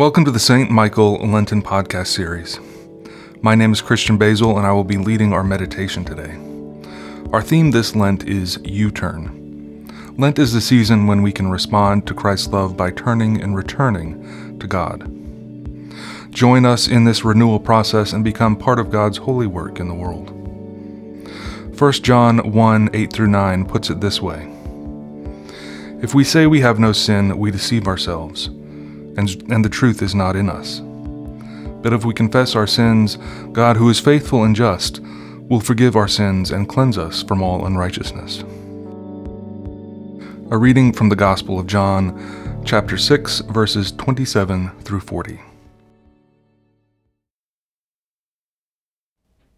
Welcome to the St. Michael Lenten podcast series. My name is Christian Basel, and I will be leading our meditation today. Our theme this Lent is You-Turn. Lent is the season when we can respond to Christ's love by turning and returning to God. Join us in this renewal process and become part of God's holy work in the world. 1 John 1 8 through 9 puts it this way If we say we have no sin, we deceive ourselves, and, and the truth is not in us. But if we confess our sins, God, who is faithful and just, will forgive our sins and cleanse us from all unrighteousness. A reading from the Gospel of John, chapter 6, verses 27 through 40.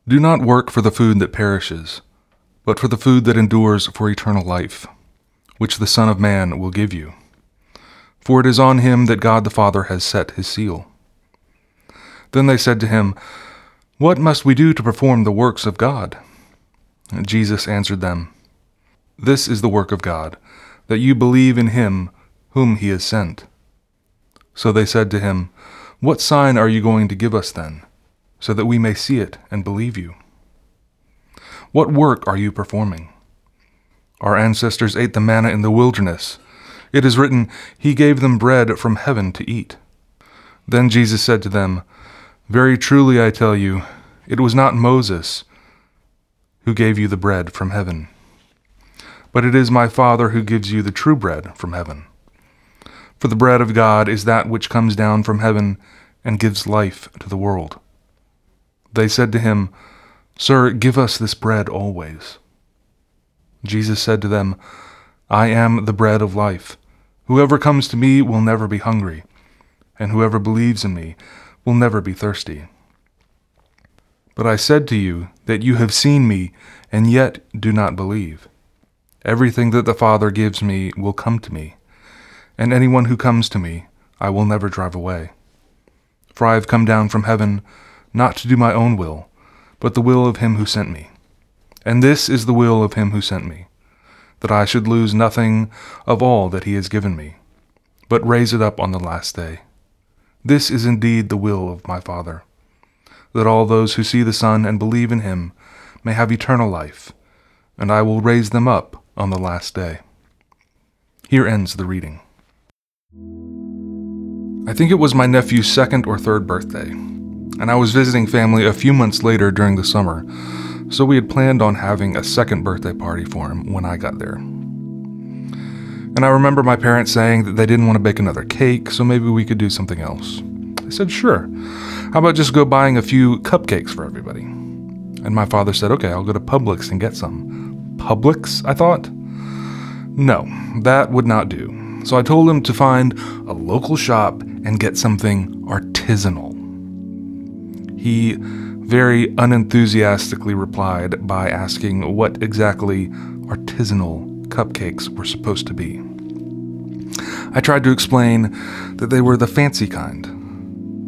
Do not work for the food that perishes, but for the food that endures for eternal life, which the Son of Man will give you. For it is on him that God the Father has set his seal. Then they said to him, What must we do to perform the works of God? And Jesus answered them, This is the work of God, that you believe in him whom he has sent. So they said to him, What sign are you going to give us then? so that we may see it and believe you. What work are you performing? Our ancestors ate the manna in the wilderness. It is written, He gave them bread from heaven to eat. Then Jesus said to them, Very truly I tell you, it was not Moses who gave you the bread from heaven, but it is my Father who gives you the true bread from heaven. For the bread of God is that which comes down from heaven and gives life to the world. They said to him, Sir, give us this bread always. Jesus said to them, I am the bread of life. Whoever comes to me will never be hungry, and whoever believes in me will never be thirsty. But I said to you that you have seen me, and yet do not believe. Everything that the Father gives me will come to me, and anyone who comes to me I will never drive away. For I have come down from heaven not to do my own will, but the will of him who sent me. And this is the will of him who sent me, that I should lose nothing of all that he has given me, but raise it up on the last day. This is indeed the will of my Father, that all those who see the Son and believe in him may have eternal life, and I will raise them up on the last day. Here ends the reading. I think it was my nephew's second or third birthday and I was visiting family a few months later during the summer, so we had planned on having a second birthday party for him when I got there. And I remember my parents saying that they didn't want to bake another cake, so maybe we could do something else. I said, sure. How about just go buying a few cupcakes for everybody? And my father said, okay, I'll go to Publix and get some. Publix, I thought? No, that would not do. So I told him to find a local shop and get something artisanal. He very unenthusiastically replied by asking what exactly artisanal cupcakes were supposed to be. I tried to explain that they were the fancy kind,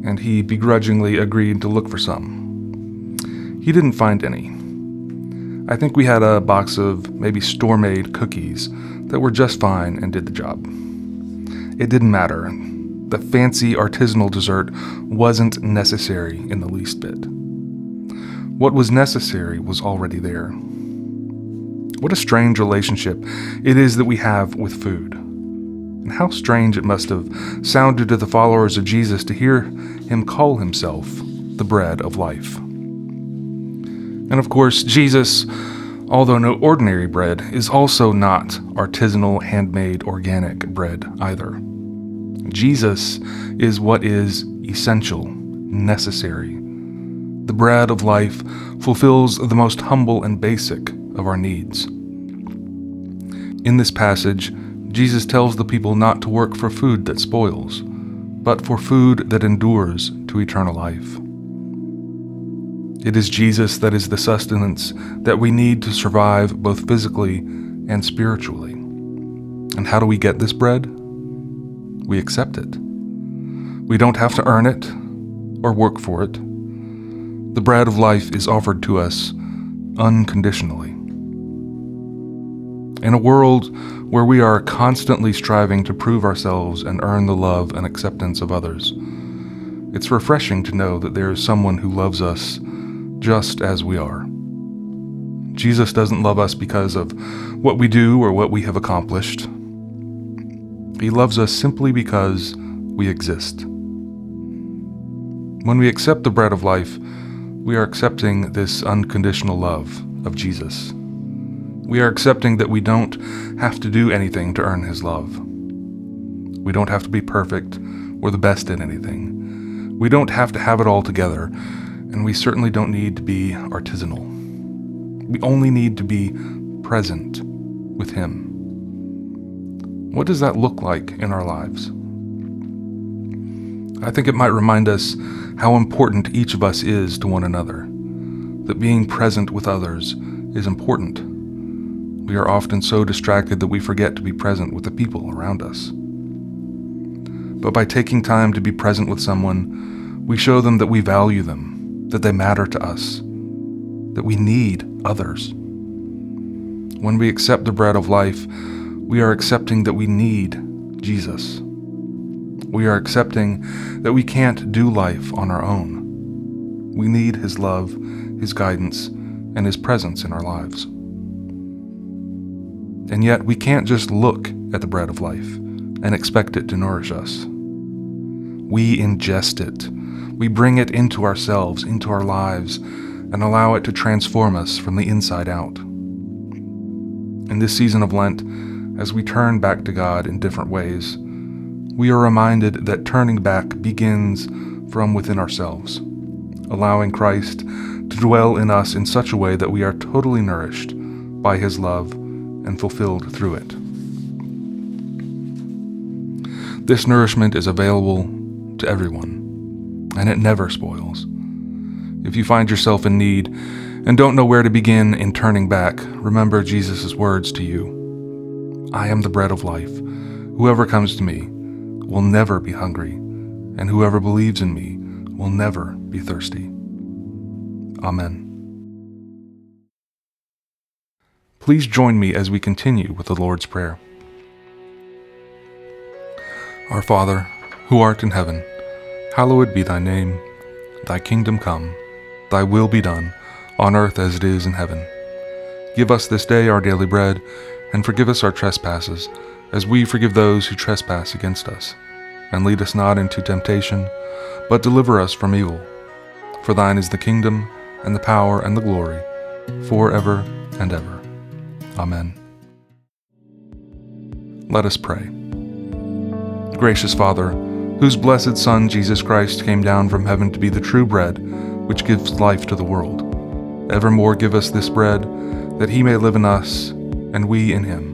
and he begrudgingly agreed to look for some. He didn't find any. I think we had a box of maybe store made cookies that were just fine and did the job. It didn't matter the fancy artisanal dessert wasn't necessary in the least bit. What was necessary was already there. What a strange relationship it is that we have with food. And how strange it must have sounded to the followers of Jesus to hear him call himself the bread of life. And of course, Jesus, although no ordinary bread, is also not artisanal, handmade, organic bread either. Jesus is what is essential, necessary. The bread of life fulfills the most humble and basic of our needs. In this passage, Jesus tells the people not to work for food that spoils, but for food that endures to eternal life. It is Jesus that is the sustenance that we need to survive both physically and spiritually. And how do we get this bread? we accept it. We don't have to earn it or work for it. The bread of life is offered to us unconditionally. In a world where we are constantly striving to prove ourselves and earn the love and acceptance of others, It's refreshing to know that there is someone who loves us just as we are. Jesus doesn't love us because of what we do or what we have accomplished. He loves us simply because we exist. When we accept the bread of life, we are accepting this unconditional love of Jesus. We are accepting that we don't have to do anything to earn His love. We don't have to be perfect or the best at anything. We don't have to have it all together, and we certainly don't need to be artisanal. We only need to be present with Him. What does that look like in our lives? I think it might remind us how important each of us is to one another, that being present with others is important. We are often so distracted that we forget to be present with the people around us. But by taking time to be present with someone, we show them that we value them, that they matter to us, that we need others. When we accept the bread of life, we are accepting that we need Jesus. We are accepting that we can't do life on our own. We need His love, His guidance, and His presence in our lives. And yet, we can't just look at the bread of life and expect it to nourish us. We ingest it. We bring it into ourselves, into our lives, and allow it to transform us from the inside out. In this season of Lent, as we turn back to God in different ways, we are reminded that turning back begins from within ourselves, allowing Christ to dwell in us in such a way that we are totally nourished by His love and fulfilled through it. This nourishment is available to everyone, and it never spoils. If you find yourself in need and don't know where to begin in turning back, remember Jesus' words to you I am the bread of life. Whoever comes to me will never be hungry, and whoever believes in me will never be thirsty. Amen. Please join me as we continue with the Lord's Prayer. Our Father, who art in heaven, hallowed be thy name. Thy kingdom come, thy will be done, on earth as it is in heaven. Give us this day our daily bread, and forgive us our trespasses as we forgive those who trespass against us. And lead us not into temptation, but deliver us from evil. For thine is the kingdom, and the power, and the glory, forever and ever. Amen. Let us pray. Gracious Father, whose blessed Son Jesus Christ came down from heaven to be the true bread, which gives life to the world, evermore give us this bread, that he may live in us, and we in him